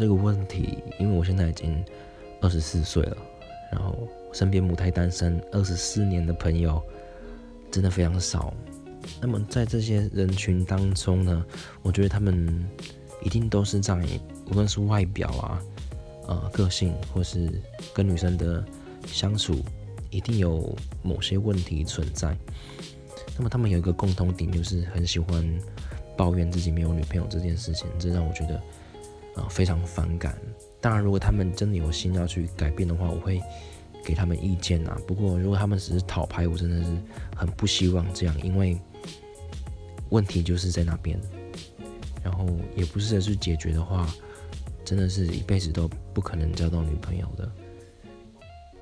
这个问题，因为我现在已经二十四岁了，然后身边母胎单身二十四年的朋友真的非常少。那么在这些人群当中呢，我觉得他们一定都是在无论是外表啊、呃个性，或是跟女生的相处，一定有某些问题存在。那么他们有一个共同点，就是很喜欢抱怨自己没有女朋友这件事情，这让我觉得啊非常反感。当然，如果他们真的有心要去改变的话，我会给他们意见啊。不过，如果他们只是讨牌，我真的是很不希望这样，因为问题就是在那边，然后也不是去解决的话，真的是一辈子都不可能交到女朋友的。